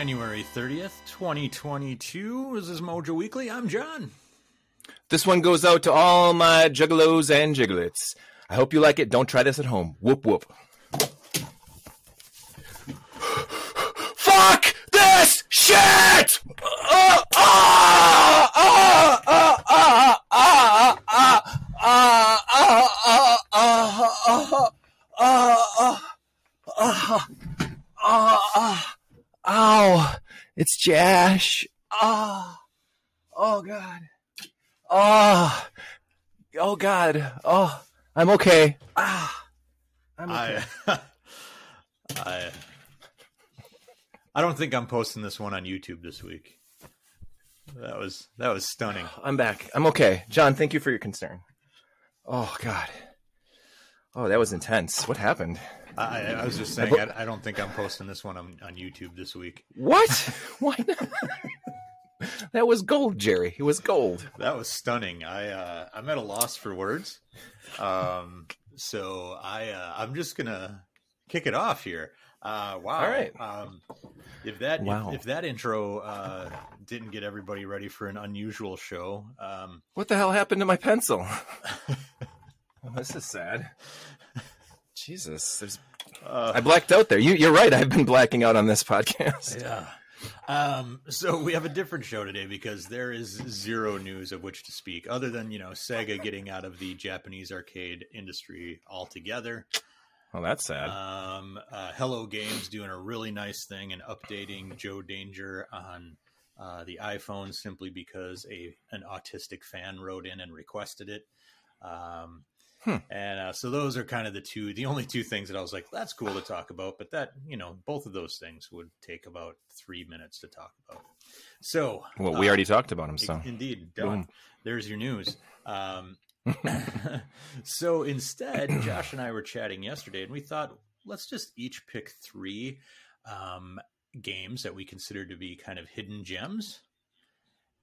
January 30th, 2022, this is Mojo Weekly. I'm John. This one goes out to all my juggalos and jigglets. I hope you like it. Don't try this at home. Whoop whoop. Fuck this shit! Uh, uh, uh, Oh, it's Jash. Oh, oh God. Oh, oh God. Oh, I'm okay. Ah, I'm okay. I, I, I don't think I'm posting this one on YouTube this week. That was that was stunning. I'm back. I'm okay. John, thank you for your concern. Oh God. Oh, that was intense. What happened? I, I was just saying, I, I don't think I'm posting this one on, on YouTube this week. What? Why not? that was gold, Jerry. It was gold. That was stunning. I uh, I'm at a loss for words. Um, so I uh, I'm just gonna kick it off here. Uh, wow. All right. Um, if that Wow. if, if that intro uh, didn't get everybody ready for an unusual show, um, What the hell happened to my pencil? Oh, this is sad. Jesus, there's. uh, I blacked out there. You, you're right. I've been blacking out on this podcast. Yeah. Um, so we have a different show today because there is zero news of which to speak, other than you know Sega getting out of the Japanese arcade industry altogether. Well, that's sad. Um, uh, Hello Games doing a really nice thing and updating Joe Danger on uh, the iPhone simply because a an autistic fan wrote in and requested it. Um, Hmm. And uh, so those are kind of the two, the only two things that I was like, that's cool to talk about. But that, you know, both of those things would take about three minutes to talk about. So, well, we uh, already talked about them. so. Indeed, done. Boom. There's your news. Um, so instead, Josh and I were chatting yesterday, and we thought let's just each pick three um, games that we consider to be kind of hidden gems,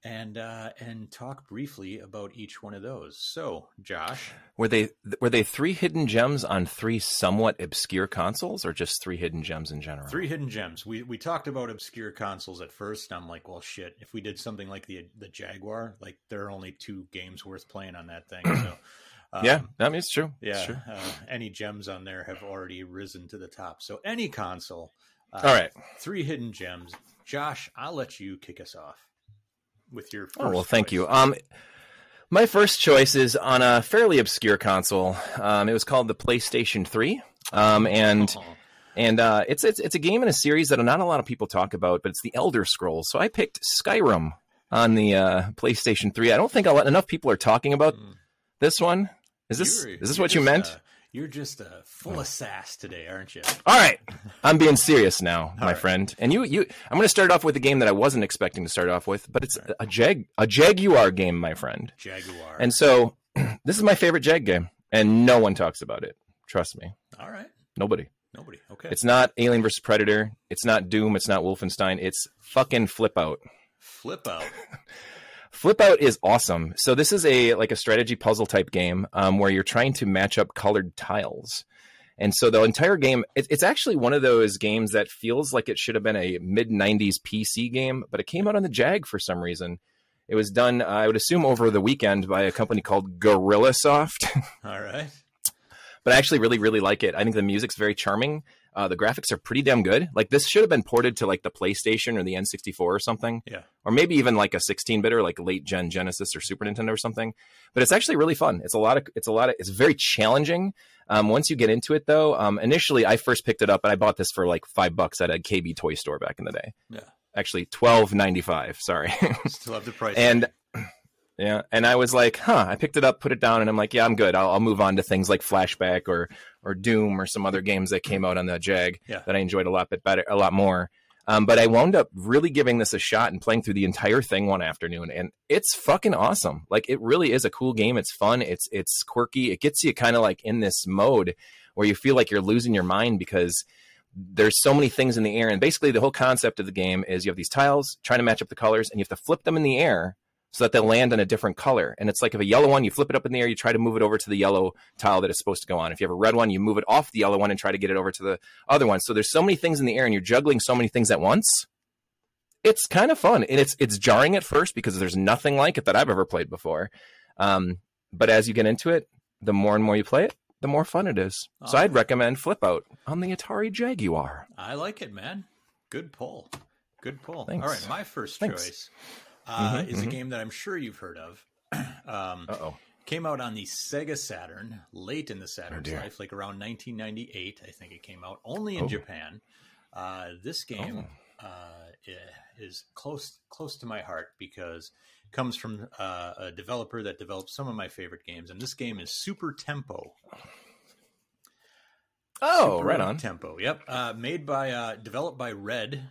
and uh, and talk briefly about each one of those. So, Josh, Were they were they three hidden gems on three somewhat obscure consoles, or just three hidden gems in general? three hidden gems. We we talked about obscure consoles at first. And I'm like, well, shit. If we did something like the the Jaguar, like there are only two games worth playing on that thing. So. Um, yeah, I mean it's true. Yeah, It's true. uh, any gems on there have already risen to the top. So any console. Uh, All right. three hidden gems. Josh, I'll let you kick us off with your. First Oh well, thank choice. you. Um, my first choice is on a fairly obscure console. Um, it was called the PlayStation Three. Um, and Oh, and uh, it's it's it's a game in a series that not a lot of people talk about, but it's the Elder Scrolls. So I picked Skyrim on the uh, PlayStation Three. I don't think a lot, enough people are talking about Mm. this one. Is this you're- is this what you meant? uh, you're just uh, full of sass today, aren't you? All right, I'm being serious now, my right. friend. And you, you, I'm going to start off with a game that I wasn't expecting to start off with, but it's a Jag, a Jaguar game, my friend. Jaguar. And so, this is my favorite Jag game, and no one talks about it. Trust me, all right, nobody. nobody. Okay, It's not Alien versus Predator. It's not Doom. It's not Wolfenstein. It's fucking Flip Out. flip out. Flip Out is awesome. So this is a like a strategy puzzle type game um, where you're trying to match up colored tiles. And so the entire game, it, it's actually one of those games that feels like it should have been a mid 90s PC game, but it came out on the Jag for some reason. It was done, uh, I would assume, over the weekend by a company called Gorilla Soft. All right. but I actually really, really like it. I think the music's very charming. Uh, the graphics are pretty damn good. Like this should have been ported to like the PlayStation or the N64 or something Yeah. or maybe even like a 16 bit or like late gen Genesis or Super Nintendo or something. But it's actually really fun. It's a lot of it's a lot of it's very challenging. Um, once you get into it though, um, initially I first picked it up and I bought this for like five bucks at a KB toy store back in the day. Yeah. Actually, twelve ninety five. Sorry. Still have the price. and yeah, and I was like, huh. I picked it up, put it down, and I'm like, yeah, I'm good. I'll, I'll move on to things like Flashback or or Doom or some other games that came out on the Jag Yeah. that I enjoyed a lot bit better, a lot more. Um, but I wound up really giving this a shot and playing through the entire thing one afternoon, and it's fucking awesome. Like it really is a cool game. It's fun. It's it's quirky. It gets you kind of like in this mode where you feel like you're losing your mind because there's so many things in the air, and basically the whole concept of the game is you have these tiles trying to match up the colors, and you have to flip them in the air so that they'll land in a different color. And it's like if a yellow one, you flip it up in the air, you try to move it over to the yellow tile that it's supposed to go on. If you have a red one, you move it off the yellow one and try to get it over to the other one. So there's so many things in the air and you're juggling so many things at once. It's kind of fun. And it's it's jarring at first because there's nothing like it that I've ever played before. Um, but as you get into it, the more and more you play it, the more fun it is. So I'd recommend Flip Out on the Atari Jaguar. I like it, man. Good pull. Good pull. Thanks. All right, my first Thanks. choice uh, Mhm, is a mhm. game that I'm sure you've heard of. um, Uh oh. came out on the Sega Saturn, late in the Saturn's dear. life, like around 1998, I think it came out, only in Oh. Japan. Uh, this game uh, is close close to my heart because it comes from uh, a developer that developed some of my favorite games, and this game is Super Tempo. Oh, Super right on. Tempo. Yep. Uh, made by, uh, developed by Red,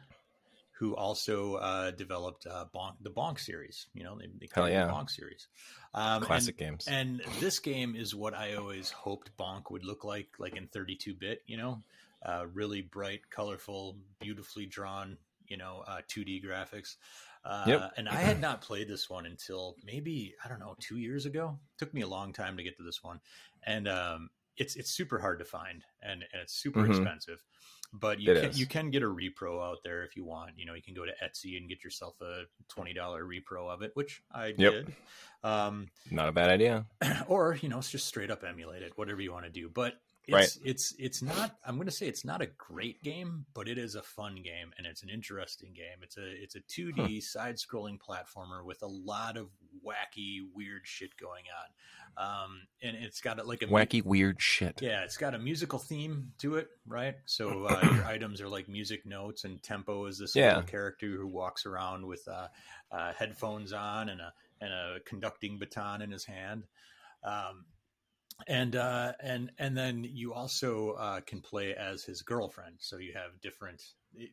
who also uh, developed uh, Bonk, the Bonk series. You know, they, they Hell yeah. the Bonk series. Um, Classic and, games. And this game is what I always hoped Bonk would look like, like in 32-bit. You know, uh, really bright, colorful, beautifully drawn. You know, uh, 2D graphics. Uh, Yep. And I had not played this one until maybe I don't know two years ago. took me a long time to get to this one, and um, it's it's super hard to find, and, and it's super Mhm. expensive. But you It can is. you can get a repro out there if you want. You know, you can go to Etsy and get yourself a twenty dollar repro of it, which I Yep. did. Um, Not a bad idea. or you know, it's just straight up emulate it, whatever you want to do. But it's Right. it's it's not. I'm going to say it's not a great game, but it is a fun game and it's an interesting game. It's a it's a 2D side scrolling platformer with a lot of wacky, weird shit going on, um, and it's got like a Wacky, weird shit. yeah, it's got a musical theme to it, right? So uh, your items are like music notes, and Tempo is this Yeah. character who walks around with uh, uh, headphones on and a and a conducting baton in his hand. Um, and uh, and and then you also uh, can play as his girlfriend. So you have different.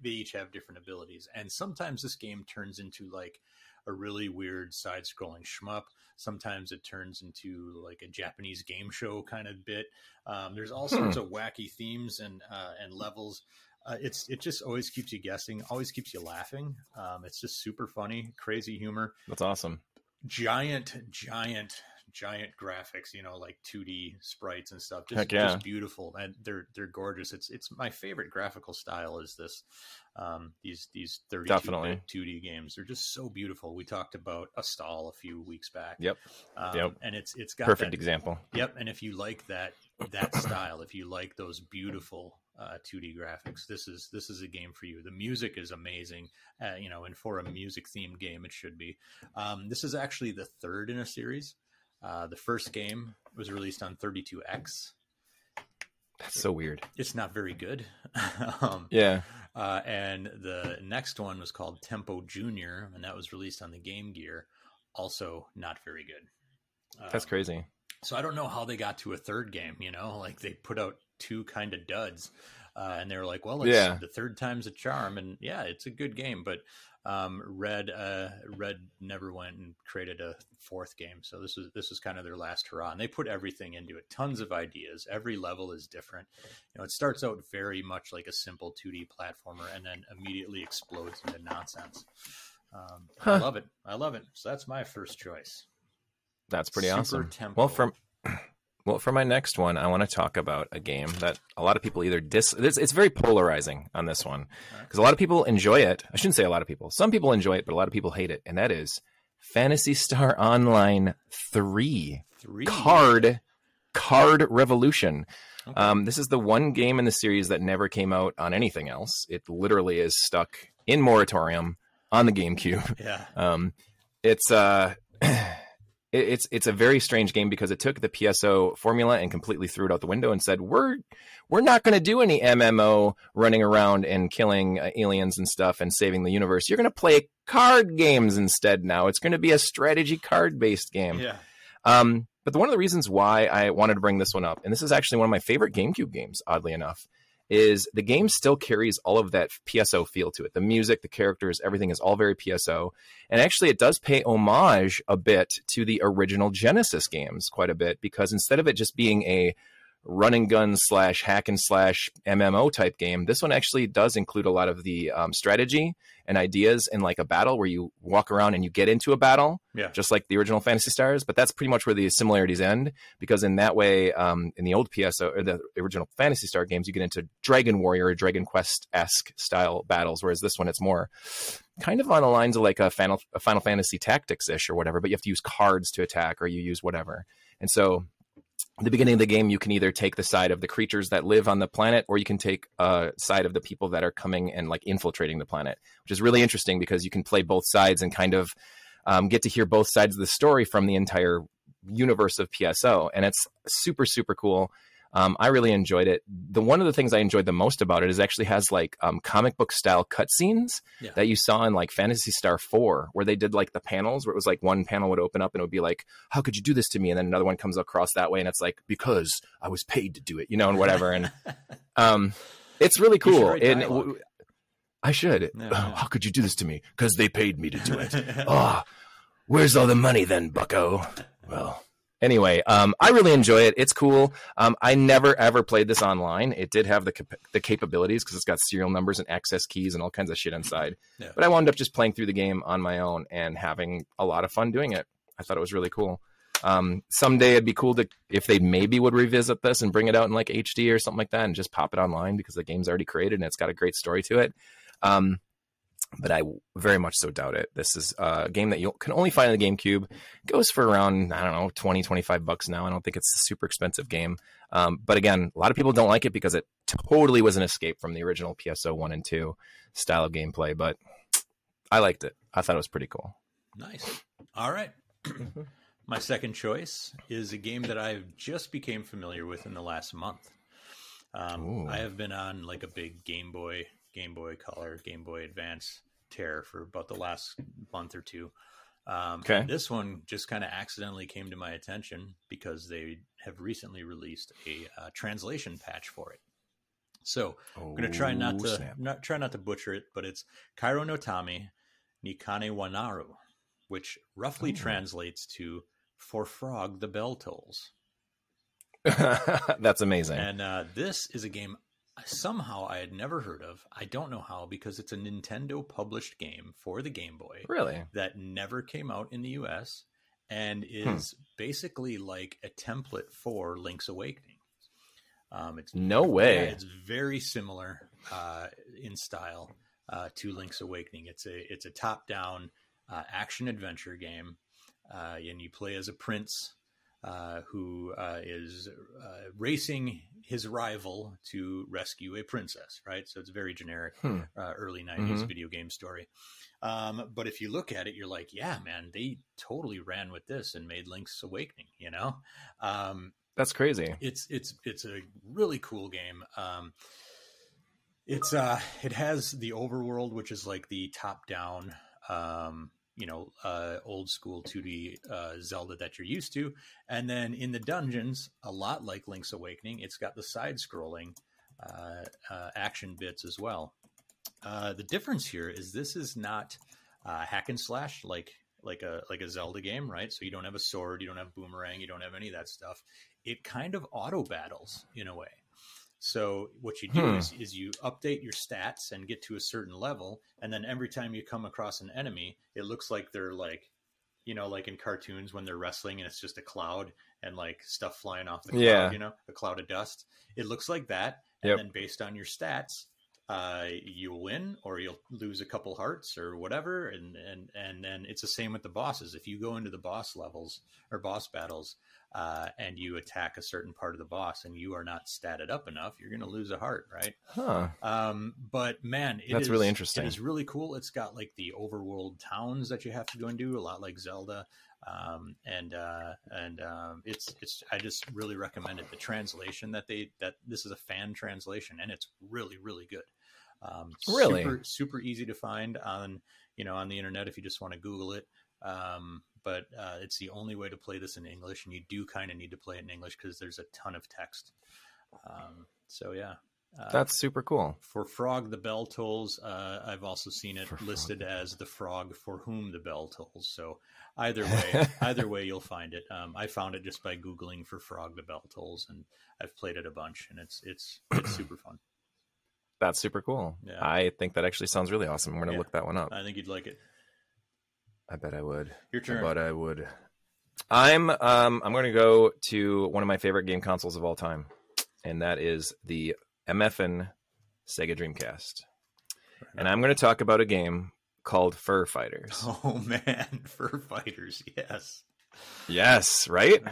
They each have different abilities, and sometimes this game turns into like a really weird side-scrolling shmup. Sometimes it turns into like a Japanese game show kind of bit. Um, there's all sorts of wacky themes and uh, and levels. Uh, it's it just always keeps you guessing, always keeps you laughing. Um, it's just super funny, crazy humor That's awesome. giant, giant, giant graphics. You know, like 2D sprites and stuff. Just, Heck yeah. just beautiful, and they're they're gorgeous. It's it's my favorite graphical style. Is this um, these these 32 Definitely. 2D games? They're just so beautiful. We talked about Astal a few weeks back. Yep. Um, Yep. And it's it's got Perfect that- example. Yep, and if you like that that style, if you like those beautiful uh, 2D graphics, this is this is a game for you. The music is amazing, uh, you know, and for a music themed game, it should be. Um, this is actually the third in a series. Uh, the first game was released on 32X. That's so weird. It's not very good. um, Yeah. uh, and the next one was called Tempo Junior, and that was released on the Game Gear. Also, not very good. That's Um, crazy. so I don't know how they got to a third game. You know, like they put out two kind of duds, uh, and they were like, "Well, it's, Yeah. the third time's a charm." And yeah, it's a good game, but um, Red uh, Red never went and created a fourth game. So this was this was kind of their last hurrah, and they put everything into it. Tons of ideas. Every level is different. You know, it starts out very much like a simple 2D platformer, and then immediately explodes into nonsense. Um, I love it. I love it. So that's my first choice. That's pretty Super awesome. tempo. Well, from well, for my next one, I want to talk about a game that a lot of people either dis. It's, it's very polarizing on this one because a lot of people enjoy it. I shouldn't say a lot of people. Some people enjoy it, but a lot of people hate it, and that is Phantasy Star Online Three Three Card Card Revolution. Okay. Um, this is the one game in the series that never came out on anything else. It literally is stuck in moratorium on the GameCube. Yeah. Um, it's uh, it's it's a very strange game because it took the PSO formula and completely threw it out the window and said we're we're not going to do any MMO running around and killing uh, aliens and stuff and saving the universe. You're going to play card games instead. Now it's going to be a strategy card based game. Yeah. Um, but one of the reasons why I wanted to bring this one up, and this is actually one of my favorite GameCube games, oddly enough, is the game still carries all of that PSO feel to it. The music, the characters, everything is all very PSO. And actually, it does pay homage a bit to the original Genesis games quite a bit because instead of it just being a run and gun slash hack and slash MMO type game, this one actually does include a lot of the um, strategy and ideas in like a battle where you walk around and you get into a battle, Yeah. just like the original Phantasy Stars. But that's pretty much where the similarities end because in that way, um, in the old PSO or the original Phantasy Star games, you get into Dragon Warrior or Dragon Quest esque style battles, whereas this one it's more kind of on the lines of like a Final, a Final Fantasy Tactics ish or whatever, but you have to use cards to attack or you use whatever. And so the beginning of the game, you can either take the side of the creatures that live on the planet, or you can take a side of the people that are coming and like infiltrating the planet, which is really interesting because you can play both sides and kind of um, get to hear both sides of the story from the entire universe of PSO, and it's super super cool. Um, I really enjoyed it. The one of the things I enjoyed the most about it is it actually has like um, comic book style cutscenes Yeah. that you saw in like Phantasy Star Four, where they did like the panels, where it was like one panel would open up and it would be like, "How could you do this to me?" and then another one comes across that way, and it's like, "Because I was paid to do it," you know, and whatever. And um, it's really cool. And w- I should. Oh, how could you do this to me? Because they paid me to do it. oh, where's all the money then, Bucko? Well, anyway, um, I really enjoy it. It's cool. Um, I never ever played this online. It did have the cap- the capabilities because it's got serial numbers and access keys and all kinds of shit inside. Yeah. But I wound up just playing through the game on my own and having a lot of fun doing it. I thought it was really cool. Um, someday it'd be cool to if they maybe would revisit this and bring it out in like HD or something like that and just pop it online because the game's already created and it's got a great story to it. Um, but I very much so doubt it. This is a game that you can only find in the GameCube. It goes for around, I don't know, 20, 25 bucks now. I don't think it's a super expensive game. Um, but again, a lot of people don't like it because it totally was an escape from the original PSO 1 and 2 style of gameplay. But I liked it. I thought it was pretty cool. Nice. All right. My second choice is a game that I've just became familiar with in the last month. Um, I have been on like a big Game Boy, Game Boy Color, Game Boy Advance tear for about the last month or two. Um, Okay. This one just kind of accidentally came to my attention because they have recently released a uh, translation patch for it. So I'm gonna try not Oh, to snap. not try not to butcher it, but it's Kairo Notami Nikane Wanaru, which roughly Oh. translates to "For Frog the Bell Tolls." That's amazing. And uh, this is a game somehow I had never heard of. I don't know how because it's a Nintendo published game for the Game Boy really? that never came out in the US and Hmm. is basically like a template for Link's Awakening. Um, it's No way. Yeah, it's very similar uh, in style uh, to Link's Awakening. It's a it's a top down uh, action adventure game, uh, and you play as a prince who uh, is uh, racing his rival to rescue a princess. Right, so it's very generic Hmm. uh, early '90s Mhm. video game story. Um, but if you look at it, you're like, yeah, man, they totally ran with this and made Link's Awakening. You know, um, That's crazy. it's it's it's a really cool game. Um, it's uh, it has the overworld, which is like the top down, um, you know, uh, old school 2D uh, Zelda that you're used to, and then in the dungeons, a lot like Link's Awakening, it's got the side scrolling uh, uh, action bits as well. Uh, the difference here is this is not uh, hack and slash like like a like a Zelda game, right? So you don't have a sword, you don't have boomerang, you don't have any of that stuff. It kind of auto battles in a way. So what you do Hmm. is, is you update your stats and get to a certain level, and then every time you come across an enemy, it looks like they're like, you know, like in cartoons when they're wrestling and it's just a cloud and like stuff flying off the cloud, Yeah. you know, a cloud of dust. It looks like that, and Yep. then based on your stats, uh, you'll win or you'll lose a couple hearts or whatever, and and and then it's the same with the bosses. If you go into the boss levels or boss battles, uh, and you attack a certain part of the boss and you are not statted up enough, you're going to lose a heart, right? Huh. Um, but man, it That's is- really interesting. It is really cool. It's got like the overworld towns that you have to go and do, a lot like Zelda. Um, and uh, and um, it's it's I just really recommend it. The translation that they that this is a fan translation and it's really really good. Um, Really? super, super easy to find on you know on the internet if you just want to Google it. Um, but uh, it's the only way to play this in English, and you do kind of need to play it in English because there's a ton of text. Um, so yeah, Uh, That's super cool. for Frog the Bell Tolls. Uh, I've also seen it For Frog listed as the frog for whom the bell tolls. So either way, either way, you'll find it. Um, I found it just by googling for Frog the Bell Tolls, and I've played it a bunch, and it's it's it's super fun. That's super cool. Yeah. I think that actually sounds really awesome. I'm going to Yeah. look that one up. I think you'd like it. I bet I would. Your turn. But I would. I'm um I'm going to go to one of my favorite game consoles of all time, and that is the MFN Sega Dreamcast. And I'm going to talk about a game called Fur Fighters. Oh man, Fur Fighters, yes. Yes, right.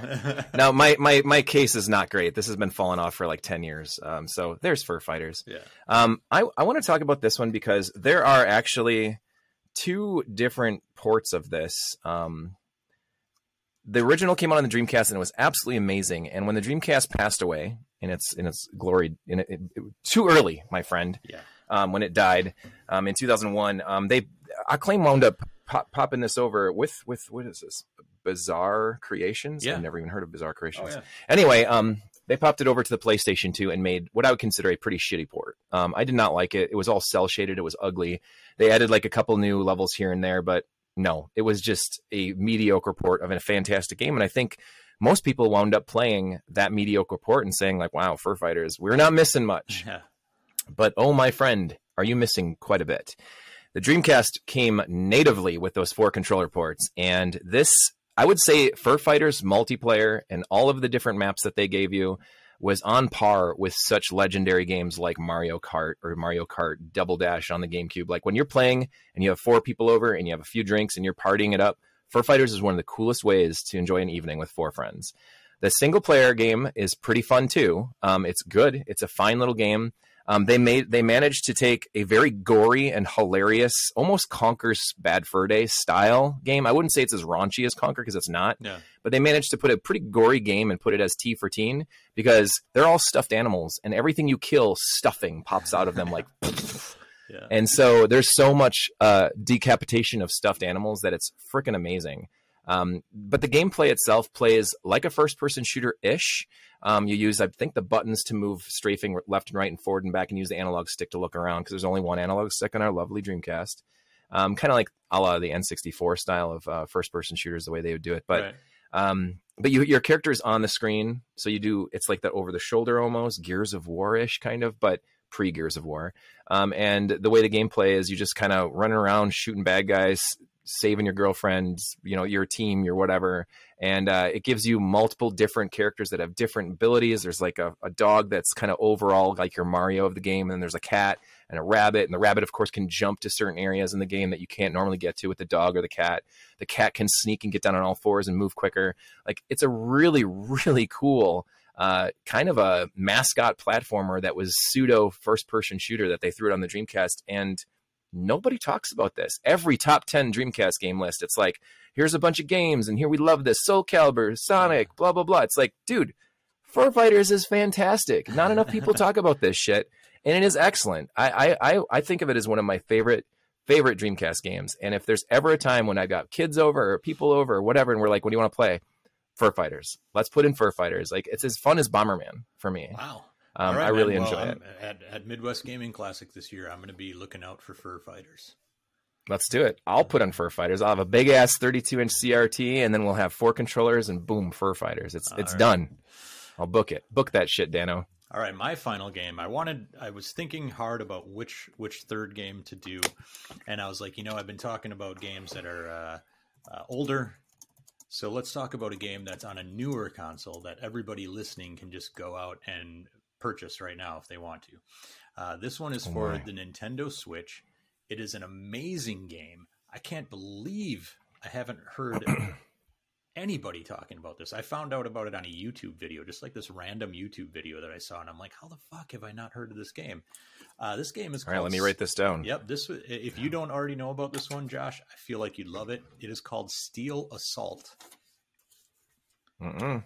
Now my my my case is not great. This has been falling off for like ten years. Um, so there's Fur Fighters. yeah. Um, I I want to talk about this one because there are actually two different ports of this. Um, the original came out on the Dreamcast and it was absolutely amazing. And when the Dreamcast passed away in its in its glory, in it, it, it- too early, my friend, Yeah. um, when it died um, in 2001, um, they Acclaim wound up pop, popping this over with with what is this? Bizarre Creations. Yeah. I've never even heard of Bizarre Oh Creations yeah. anyway, um, they popped it over to the PlayStation 2 and made what I would consider a pretty shitty port. Um, I did not like it. It was all cell shaded. It was ugly. They added like a couple new levels here and there, but no, it was just a mediocre port of a fantastic game. And I think most people wound up playing that mediocre port and saying like, "Wow, Fur Fighters, we're not missing much." Yeah. But oh, my friend, are you missing quite a bit? The Dreamcast came natively with those four controller ports, and this, I would say, Fur Fighters multiplayer and all of the different maps that they gave you was on par with such legendary games like Mario Kart or Mario Kart Double Dash on the GameCube. Like when you're playing and you have four people over and you have a few drinks and you're partying it up, Fur Fighters is one of the coolest ways to enjoy an evening with four friends. The single player game is pretty fun too. Um, it's good. It's a fine little game. Um, they made they managed to take a very gory and hilarious, almost Conker's Bad Fur Day style game. I wouldn't say it's as raunchy as Conker because it's not, Yeah. but they managed to put a pretty gory game and put it as T for teen because they're all stuffed animals and everything you kill, stuffing pops out of them like. Yeah. And so there's so much uh, decapitation of stuffed animals that it's freaking amazing. Um, but the gameplay itself plays like a first person shooter ish. Um, you use, I think, the buttons to move strafing left and right and forward and back, and use the analog stick to look around because there's only one analog stick on our lovely Dreamcast. Um, kind of like a la the N64 style of uh, first person shooters, the way they would do it. But Right. um, but you, your character is on the screen, so you do it's like that over the shoulder almost Gears of War ish kind of, but pre Gears of War. Um, and the way the gameplay is, you just kind of running around shooting bad guys, saving your girlfriend, you know, your team, your whatever. And uh, it gives you multiple different characters that have different abilities. There's like a, a dog that's kind of overall like your Mario of the game, and then there's a cat and a rabbit, and the rabbit, of course, can jump to certain areas in the game that you can't normally get to with the dog or the cat. The cat can sneak and get down on all fours and move quicker. Like it's a really, really cool uh, kind of a mascot platformer that was pseudo first person shooter that they threw it on the Dreamcast. And nobody talks about this. Every top 10 Dreamcast game list, it's like, here's a bunch of games, and here we love this Soul Calibur, Sonic, blah, blah, blah. It's like, dude, Fur Fighters is fantastic. Not enough people talk about this shit. And it is excellent. I, I, I, I think of it as one of my favorite favorite Dreamcast games. And if there's ever a time when I got kids over or people over or whatever, and we're like, what do you want to play? Fur Fighters. Let's put in Fur Fighters. Like it's as fun as Bomberman for me. Wow. Um, right, I really man. Enjoy it. At, at Midwest Gaming Classic this year, I'm going to be looking out for Fur Fighters. Let's do it. I'll put on Fur Fighters. I'll have a big ass 32 inch CRT, and then we'll have four controllers, and boom, Fur Fighters. It's it's All right. done. I'll book it. Book that shit, Dano. All right, my final game. I wanted. I was thinking hard about which which third game to do, and I was like, you know, I've been talking about games that are uh, uh, older. So let's talk about a game that's on a newer console that everybody listening can just go out and purchase right now if they want to. Uh, this one is Oh for the Nintendo Switch. It is an amazing game. I can't believe I haven't heard anybody talking about this. I found out about it on a YouTube video, just like this random YouTube video that I saw, and I'm like, how the fuck have I not heard of this game? Uh, this game is All right, called let me write this down. Yep, this if you don't already know about this one, Josh, I feel like you'd love it. It is called Steel Assault. Mm-mm.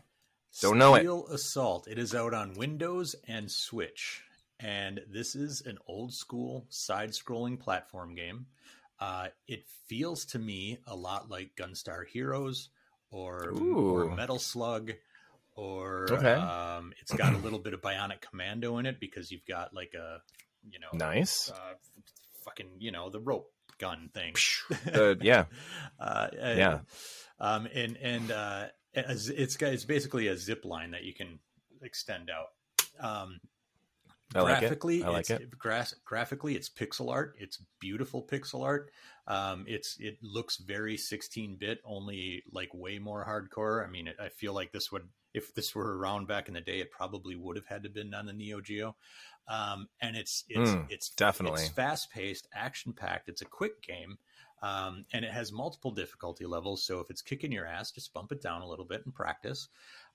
Don't know it. Steel Assault. It is out on Windows and Switch, and this is an old school side-scrolling platform game. Uh, it feels to me a lot like Gunstar Heroes or, or Metal Slug or Okay. um, it's got a little bit of Bionic Commando in it because you've got like a you know Nice. uh, fucking you know the rope gun thing. The- yeah. uh, Yeah. Um, and and uh, it's it's basically a zip line that you can extend out. Um, I like it. graphically, I like it's, it. gra- graphically, it's pixel art. It's beautiful pixel art. Um, it's it looks very 16 bit, only like way more hardcore. I mean, I feel like this would if this were around back in the day, it probably would have had to been on the Neo Geo. Um, and it's it's Mm, it's definitely. it's fast paced, action packed. It's a quick game. Um, and it has multiple difficulty levels. So if it's kicking your ass, just bump it down a little bit and practice.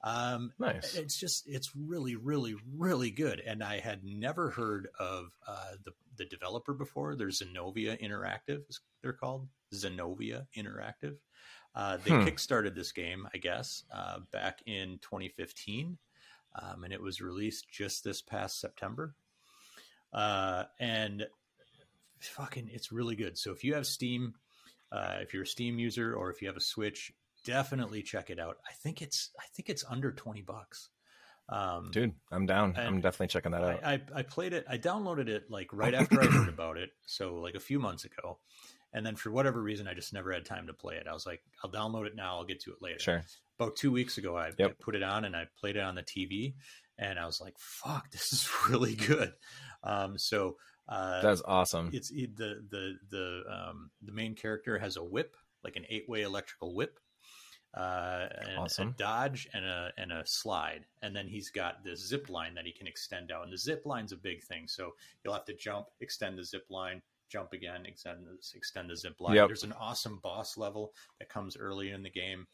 Um, Nice. it's just it's really really really good and i had never heard of uh, the the developer before there's zenovia interactive they're called zenovia interactive uh, they Hmm. kickstarted this game i guess uh, back in 2015 um, and it was released just this past september. Uh, and fucking it's really good. So if you have steam uh, if you're a steam user or if you have a switch definitely check it out. I think it's i think it's under 20 bucks. Um Dude, I'm down. I'm definitely checking that out. I, I i played it. I downloaded it like right after i heard about it. So like a few months ago and then for whatever reason i just never had time to play it i was like i'll download it now i'll get to it later sure. about two weeks ago I, Yep. I put it on and i played it on the tv and i was like fuck this is really good um so uh That's awesome. it's it, the the the um the main character has a whip like an eight way electrical whip uh and Awesome. a dodge and a and a slide and then he's got this zip line that he can extend out and the zip line's a big thing so you'll have to jump extend the zip line jump again extend the, extend the zip line Yep. there's an awesome boss level that comes early in the game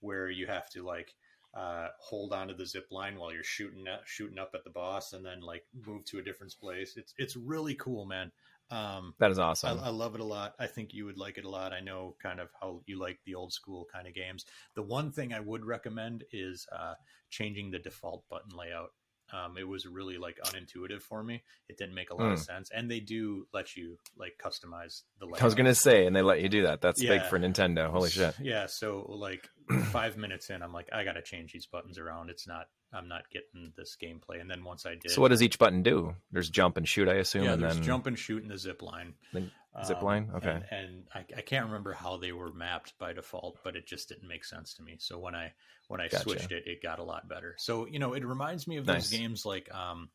where you have to like uh, hold onto the zip line while you're shooting at, shooting up at the boss, and then like move to a different place. It's it's really cool, man. Um, That is I, awesome. I love it a lot. I think you would like it a lot. I know kind of how you like the old school kind of games. The one thing I would recommend is uh, changing the default button layout. Um, it was really like unintuitive for me. It didn't make a lot of sense, and they do let you like customize the layout. I was gonna say, and they let you do that. That's big for Nintendo. Holy shit! Yeah, so like five minutes in, I'm like, I got to change these buttons around. It's not, I'm not getting this gameplay. And then once I did, So what does each button do? There's jump and shoot, I assume, yeah, and there's then jump and shoot in the zip line. then zip line. Okay, Um, And, and I, I can't remember how they were mapped by default, but it just didn't make sense to me. So when I when I Gotcha. switched it, it got a lot better. So you know, it reminds me of Nice. those games like um,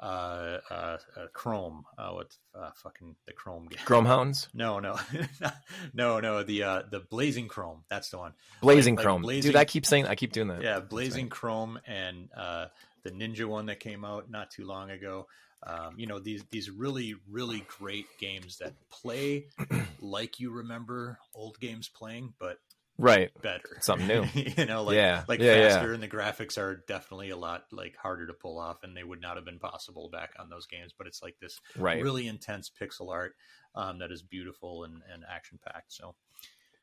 uh, uh, uh Chrome. Uh, what's uh, fucking the Chrome game? Chrome Hounds, No, no, no, no. The uh, the Blazing Chrome. That's the one. Blazing like Chrome. Blazing- Dude, I keep saying, I keep doing that. Yeah, Blazing Chrome and uh, the Ninja one that came out not too long ago. Um, you know these these really really great games that play like you remember old games playing, but Right. better. Something new. you know, like Yeah, like yeah, yeah. faster, and the graphics are definitely a lot like harder to pull off, and they would not have been possible back on those games. But it's like this Right. really intense pixel art um, that is beautiful and, and action packed. So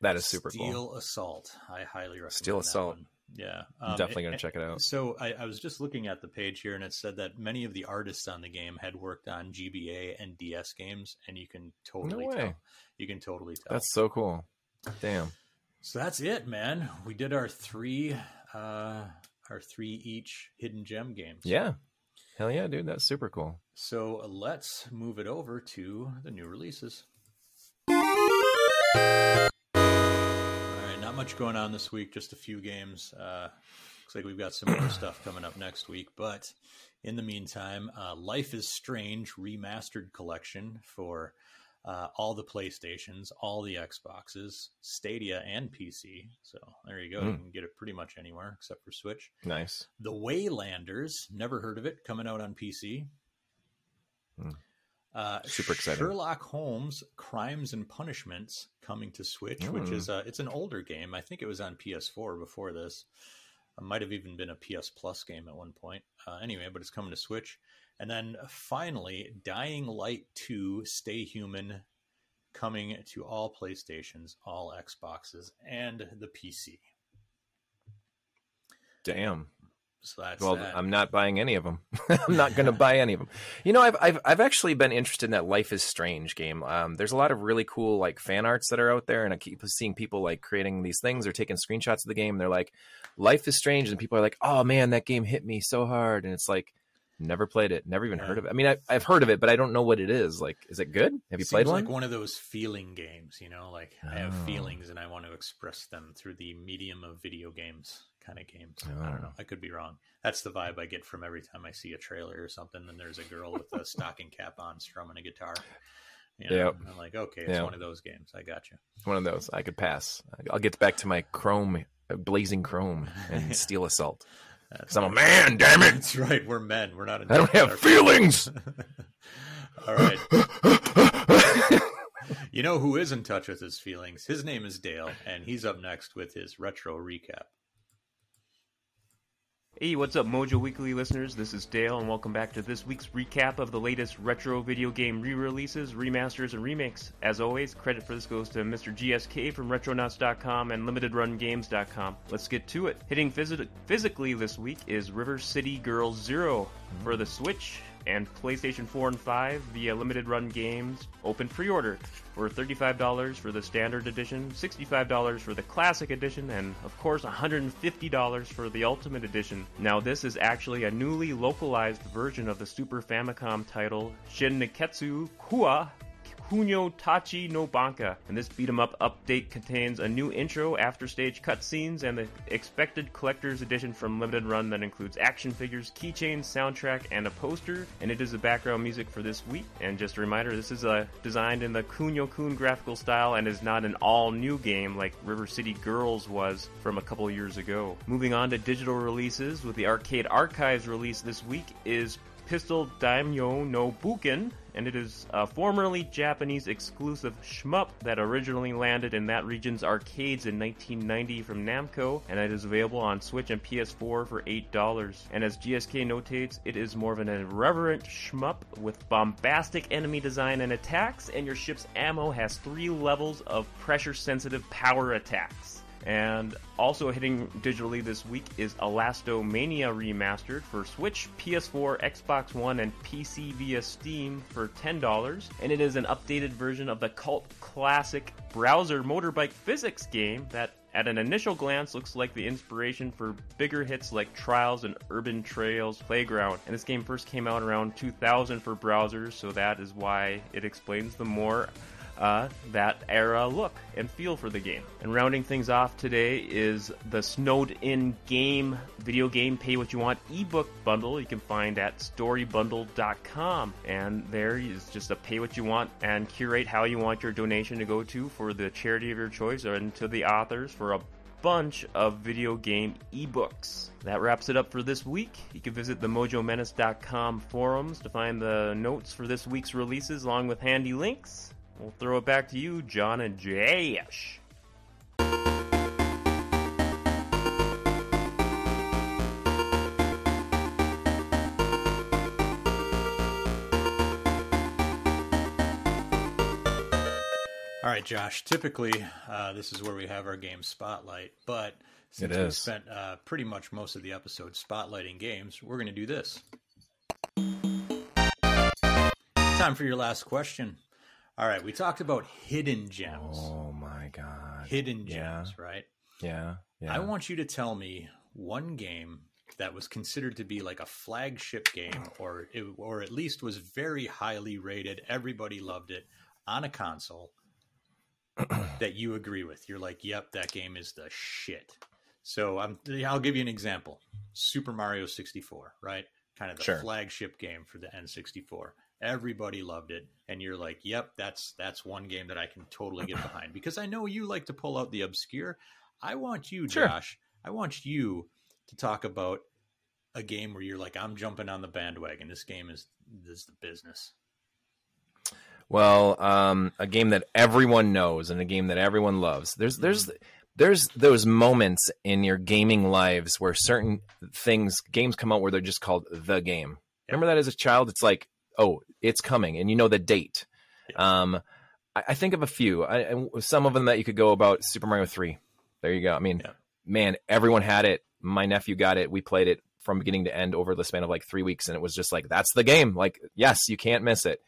That is super Steel cool. Assault. I highly recommend Steel Assault. one. Yeah, I'm Um, definitely gonna check it out. so I, I was just looking at the page here, and it said that many of the artists on the game had worked on GBA and DS games, and you can totally way. tell. You can totally tell. That's so cool. Damn. So that's it, man. We did our three, uh, our three each hidden gem games. Yeah. Hell yeah, dude. That's super cool. So let's move it over to the new releases. All right, not much going on this week, just a few games. Uh, looks like we've got some more stuff coming up next week, but in the meantime, uh, Life is Strange remastered collection for uh, all the PlayStations, all the Xboxes, Stadia, and PC. So there you go. You Mm. can get it pretty much anywhere except for Switch. Nice. The Waylanders, never heard of it, coming out on PC. Hmm. Uh, Super exciting. Sherlock Holmes: Crimes and Punishments coming to Switch, which Hmm. is uh, it's an older game. I think it was on PS4 before this. It might have even been a PS Plus game at one point. Uh, anyway, but it's coming to Switch. And then finally, Dying Light 2: Stay Human, coming to all PlayStations, all Xboxes, and the PC. Damn. So well, that. I'm not buying any of them. I'm not going to buy any of them. You know, I've, I've I've actually been interested in that Life is Strange game. Um, there's a lot of really cool like fan arts that are out there, and I keep seeing people like creating these things or taking screenshots of the game. They're like, "Life is Strange," and people are like, "Oh man, that game hit me so hard," and it's like. Never played it. Never even Yeah. heard of it. I mean, I, I've heard of it, but I don't know what it is. Like, is it good? Have you Seems played one? like one of those feeling games, you know, like I have Oh. feelings and I want to express them through the medium of video games kind of games. Oh. I don't know. I could be wrong. That's the vibe I get from every time I see a trailer or something and there's a girl with a stocking cap on strumming a guitar. You know, Yep. I'm like, okay, it's Yeah. one of those games. I got you. one of those. I could pass. I'll get back to my chrome, uh, blazing chrome, and steel assault. Because I'm a man. Damn it! That's right. We're men. We're not. I don't have feelings. All right. You know who is in touch with his feelings? His name is Dale, and he's up next with his retro recap. Hey, what's up, Mojo Weekly listeners? This is Dale, and welcome back to this week's recap of the latest retro video game re releases, remasters, and remakes. As always, credit for this goes to Mr. GSK from Retronauts.com and LimitedRunGames.com. Let's get to it. Hitting phys- physically this week is River City Girls Zero for the Switch and PlayStation 4 and 5 via Limited Run Games open pre-order for $35 for the standard edition, $65 for the classic edition, and of course $150 for the ultimate edition. Now this is actually a newly localized version of the Super Famicom title Shin Nekketsu Kua Kunio Tachi no Banka. And this beat 'em up update contains a new intro, after stage cutscenes, and the expected collector's edition from Limited Run that includes action figures, keychains, soundtrack, and a poster. And it is the background music for this week. And just a reminder, this is uh, designed in the Kunio Kun graphical style and is not an all new game like River City Girls was from a couple years ago. Moving on to digital releases, with the Arcade Archives release this week is Pistol Daimyo no Boken, and it is a formerly Japanese exclusive shmup that originally landed in that region's arcades in 1990 from Namco, and it is available on Switch and PS4 for $8. And as GSK notates, it is more of an irreverent shmup with bombastic enemy design and attacks, and your ship's ammo has three levels of pressure sensitive power attacks. And also hitting digitally this week is Elastomania Remastered for Switch, PS4, Xbox One, and PC via Steam for $10. And it is an updated version of the cult classic browser motorbike physics game that at an initial glance looks like the inspiration for bigger hits like Trials and Urban Trails Playground. And this game first came out around 2000 for browsers, so that is why it explains the more uh, that era look and feel for the game. And rounding things off today is the Snowed In Game video game pay what you want ebook bundle you can find at storybundle.com. And there is just a pay what you want and curate how you want your donation to go to for the charity of your choice and to the authors for a bunch of video game ebooks. That wraps it up for this week. You can visit the mojomenace.com forums to find the notes for this week's releases along with handy links. We'll throw it back to you, John and Jash. All right, Josh. Typically, uh, this is where we have our game spotlight, but since we is. spent uh, pretty much most of the episode spotlighting games, we're going to do this. Time for your last question. All right, we talked about hidden gems. Oh my god. Hidden Yeah. gems, right? Yeah. Yeah. I want you to tell me one game that was considered to be like a flagship game, or it, or at least was very highly rated. Everybody loved it on a console that you agree with. You're like, "Yep, that game is the shit." So I'm, I'll give you an example: Super Mario 64, right? Kind of the Sure. flagship game for the N64. Everybody loved it, and you're like, "Yep, that's that's one game that I can totally get behind." Because I know you like to pull out the obscure. I want you, Sure. Josh. I want you to talk about a game where you're like, I'm jumping on the bandwagon. This game is this is the business. Well, um, a game that everyone knows and a game that everyone loves. There's there's there's those moments in your gaming lives where certain things games come out where they're just called the game. Remember that as a child? It's like, oh, it's coming, and you know the date. Um, I, I think of a few. I, some of them that you could go about Super Mario Three. There you go. I mean, Yeah. man, everyone had it. My nephew got it. We played it from beginning to end over the span of like three weeks, and it was just like that's the game. Like, yes, you can't miss it.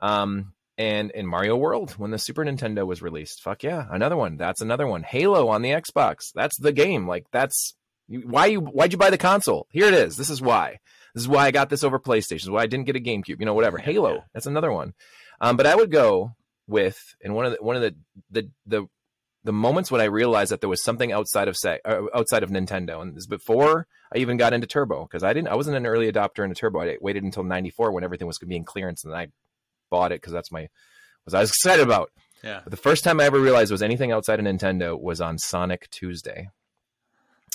Um, and in Mario World, when the Super Nintendo was released, fuck yeah, another one. That's another one. Halo on the Xbox. That's the game. Like that's why you why'd you buy the console? Here it is. This is why. This is why I got this over PlayStation. This is why I didn't get a GameCube. You know, whatever. Halo. That's another one. Um, but I would go with and one of the one of the the the the moments when I realized that there was something outside of say uh, outside of Nintendo, and this before I even got into Turbo because I didn't I wasn't an early adopter into Turbo. I waited until '94 when everything was being clearance, and I bought it because that's my was I was excited about. Yeah. But the first time I ever realized was anything outside of Nintendo was on Sonic 2sday.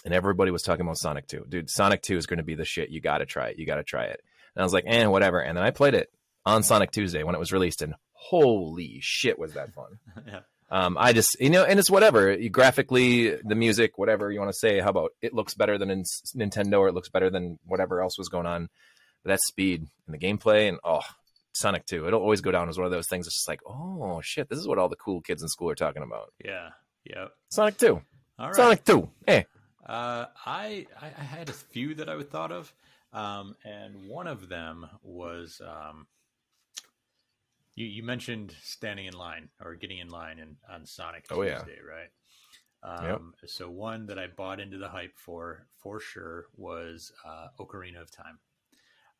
And everybody was talking about Sonic 2. Dude, Sonic 2 is going to be the shit. You got to try it. You got to try it. And I was like, eh, whatever. And then I played it on Sonic 2sday when it was released, and holy shit, was that fun. yeah. Um, I just, you know, and it's whatever. Graphically, the music, whatever you want to say. How about it looks better than in Nintendo or it looks better than whatever else was going on. But that speed and the gameplay and oh, Sonic 2. It'll always go down as one of those things. It's just like, oh shit, this is what all the cool kids in school are talking about. Yeah. Yep. Sonic 2. All right. Sonic 2. Hey. Uh, I, I had a few that I would thought of, um, and one of them was um, you you mentioned standing in line or getting in line in on Sonic Oh, yeah. Right? Um, So one that I bought into the hype for for sure was uh, Ocarina of Time.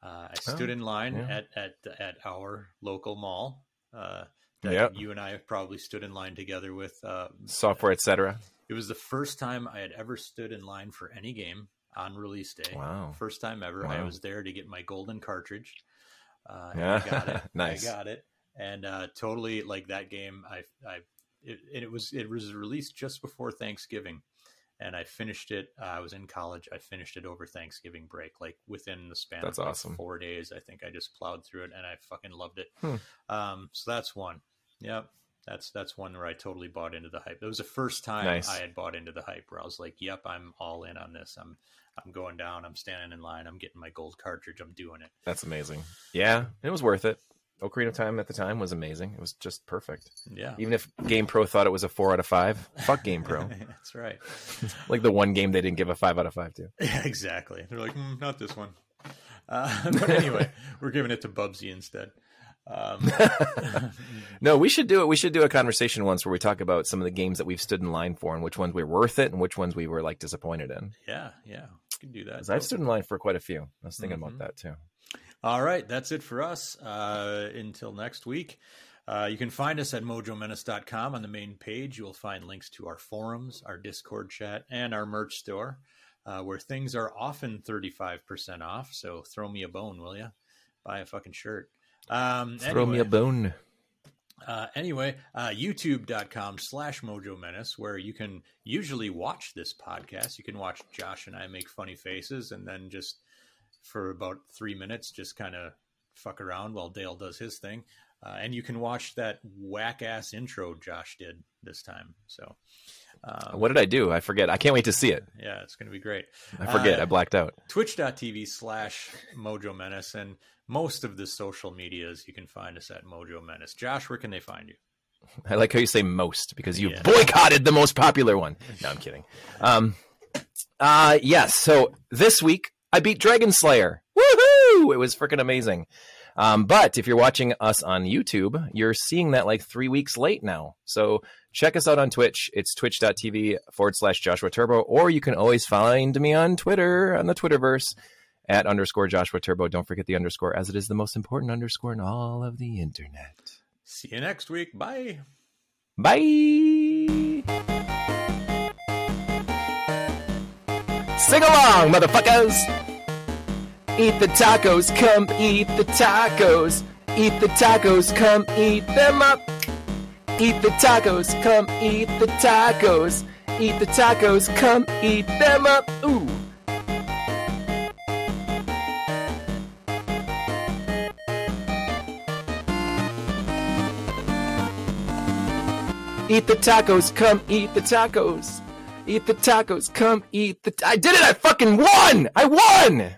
Uh, I stood Oh, in line yeah. at, at at our local mall. Uh, that Yep. you and I have probably stood in line together with. Uh, Software, etc. it was the first time I had ever stood in line for any game on release day. Wow. First time ever. I was there to get my golden cartridge. Uh, Yeah. I got it. Nice. I got it. And uh, totally like that game. I, I, it, it was it was released just before Thanksgiving, and I finished it. Uh, I was in college. I finished it over Thanksgiving break, like within the span That's of like awesome. four days. I think I just plowed through it, and I fucking loved it. Hmm. Um, so that's one. Yep. That's that's one where I totally bought into the hype. That was the first time Nice. I had bought into the hype where I was like, "Yep, I'm all in on this. I'm I'm going down. I'm standing in line. I'm getting my gold cartridge. I'm doing it." That's amazing. Yeah, it was worth it. Ocarina of Time at the time was amazing. It was just perfect. Yeah, Even if Game Pro thought it was a four out of five, fuck Game Pro. that's right. like the one game they didn't give a five out of five to. Yeah, exactly. They're like, mm, "Not this one." Uh, but anyway, we're giving it to Bubsy instead. Um, No, we should do it. We should do a conversation once where we talk about some of the games that we've stood in line for and which ones were worth it and which ones we were like disappointed in. yeah, yeah, we can do that. I've stood in line for quite a few. I was thinking Mhm. about that too. All right, that's it for us. Uh, until next week. Uh, you can find us at mojomenace.com. On the main page, you will find links to our forums, our Discord chat, and our merch store, uh, where things are often 35% off. So throw me a bone, will you? Buy a fucking shirt. Um, Throw me a anyway. bone. Uh, anyway, uh, youtube.com slash mojo menace, where you can usually watch this podcast. You can watch Josh and I make funny faces and then just for about three minutes, just kind of fuck around while Dale does his thing. Uh, and you can watch that whack ass intro Josh did this time. So, um, What did I do? I forget. I can't wait to see it. yeah, it's going to be great I forget. Uh, I blacked out. twitch.tv slash mojo menace and most of the social medias you can find us at mojo menace josh where can they find you I like how you say most because you Yeah. boycotted the most popular one. No, I'm kidding. Um, uh, yes. So this week I beat Dragon Slayer. Woohoo! It was freaking amazing. Um, but if you're watching us on YouTube, you're seeing that like three weeks late now. So check us out on Twitch. It's twitch.tv forward slash Joshua Turbo, or you can always find me on Twitter, on the Twitterverse at underscore Joshua Turbo. Don't forget the underscore as it is the most important underscore in all of the internet. see you next week bye Bye. Sing along, motherfuckers. Eat the tacos, come eat the tacos. Eat the tacos, come eat them up. Eat the tacos, come eat the tacos. Eat the tacos, come eat them up. Ooh. Eat the tacos, come eat the tacos. Eat the tacos, come eat the. I did it! I fucking won! I won!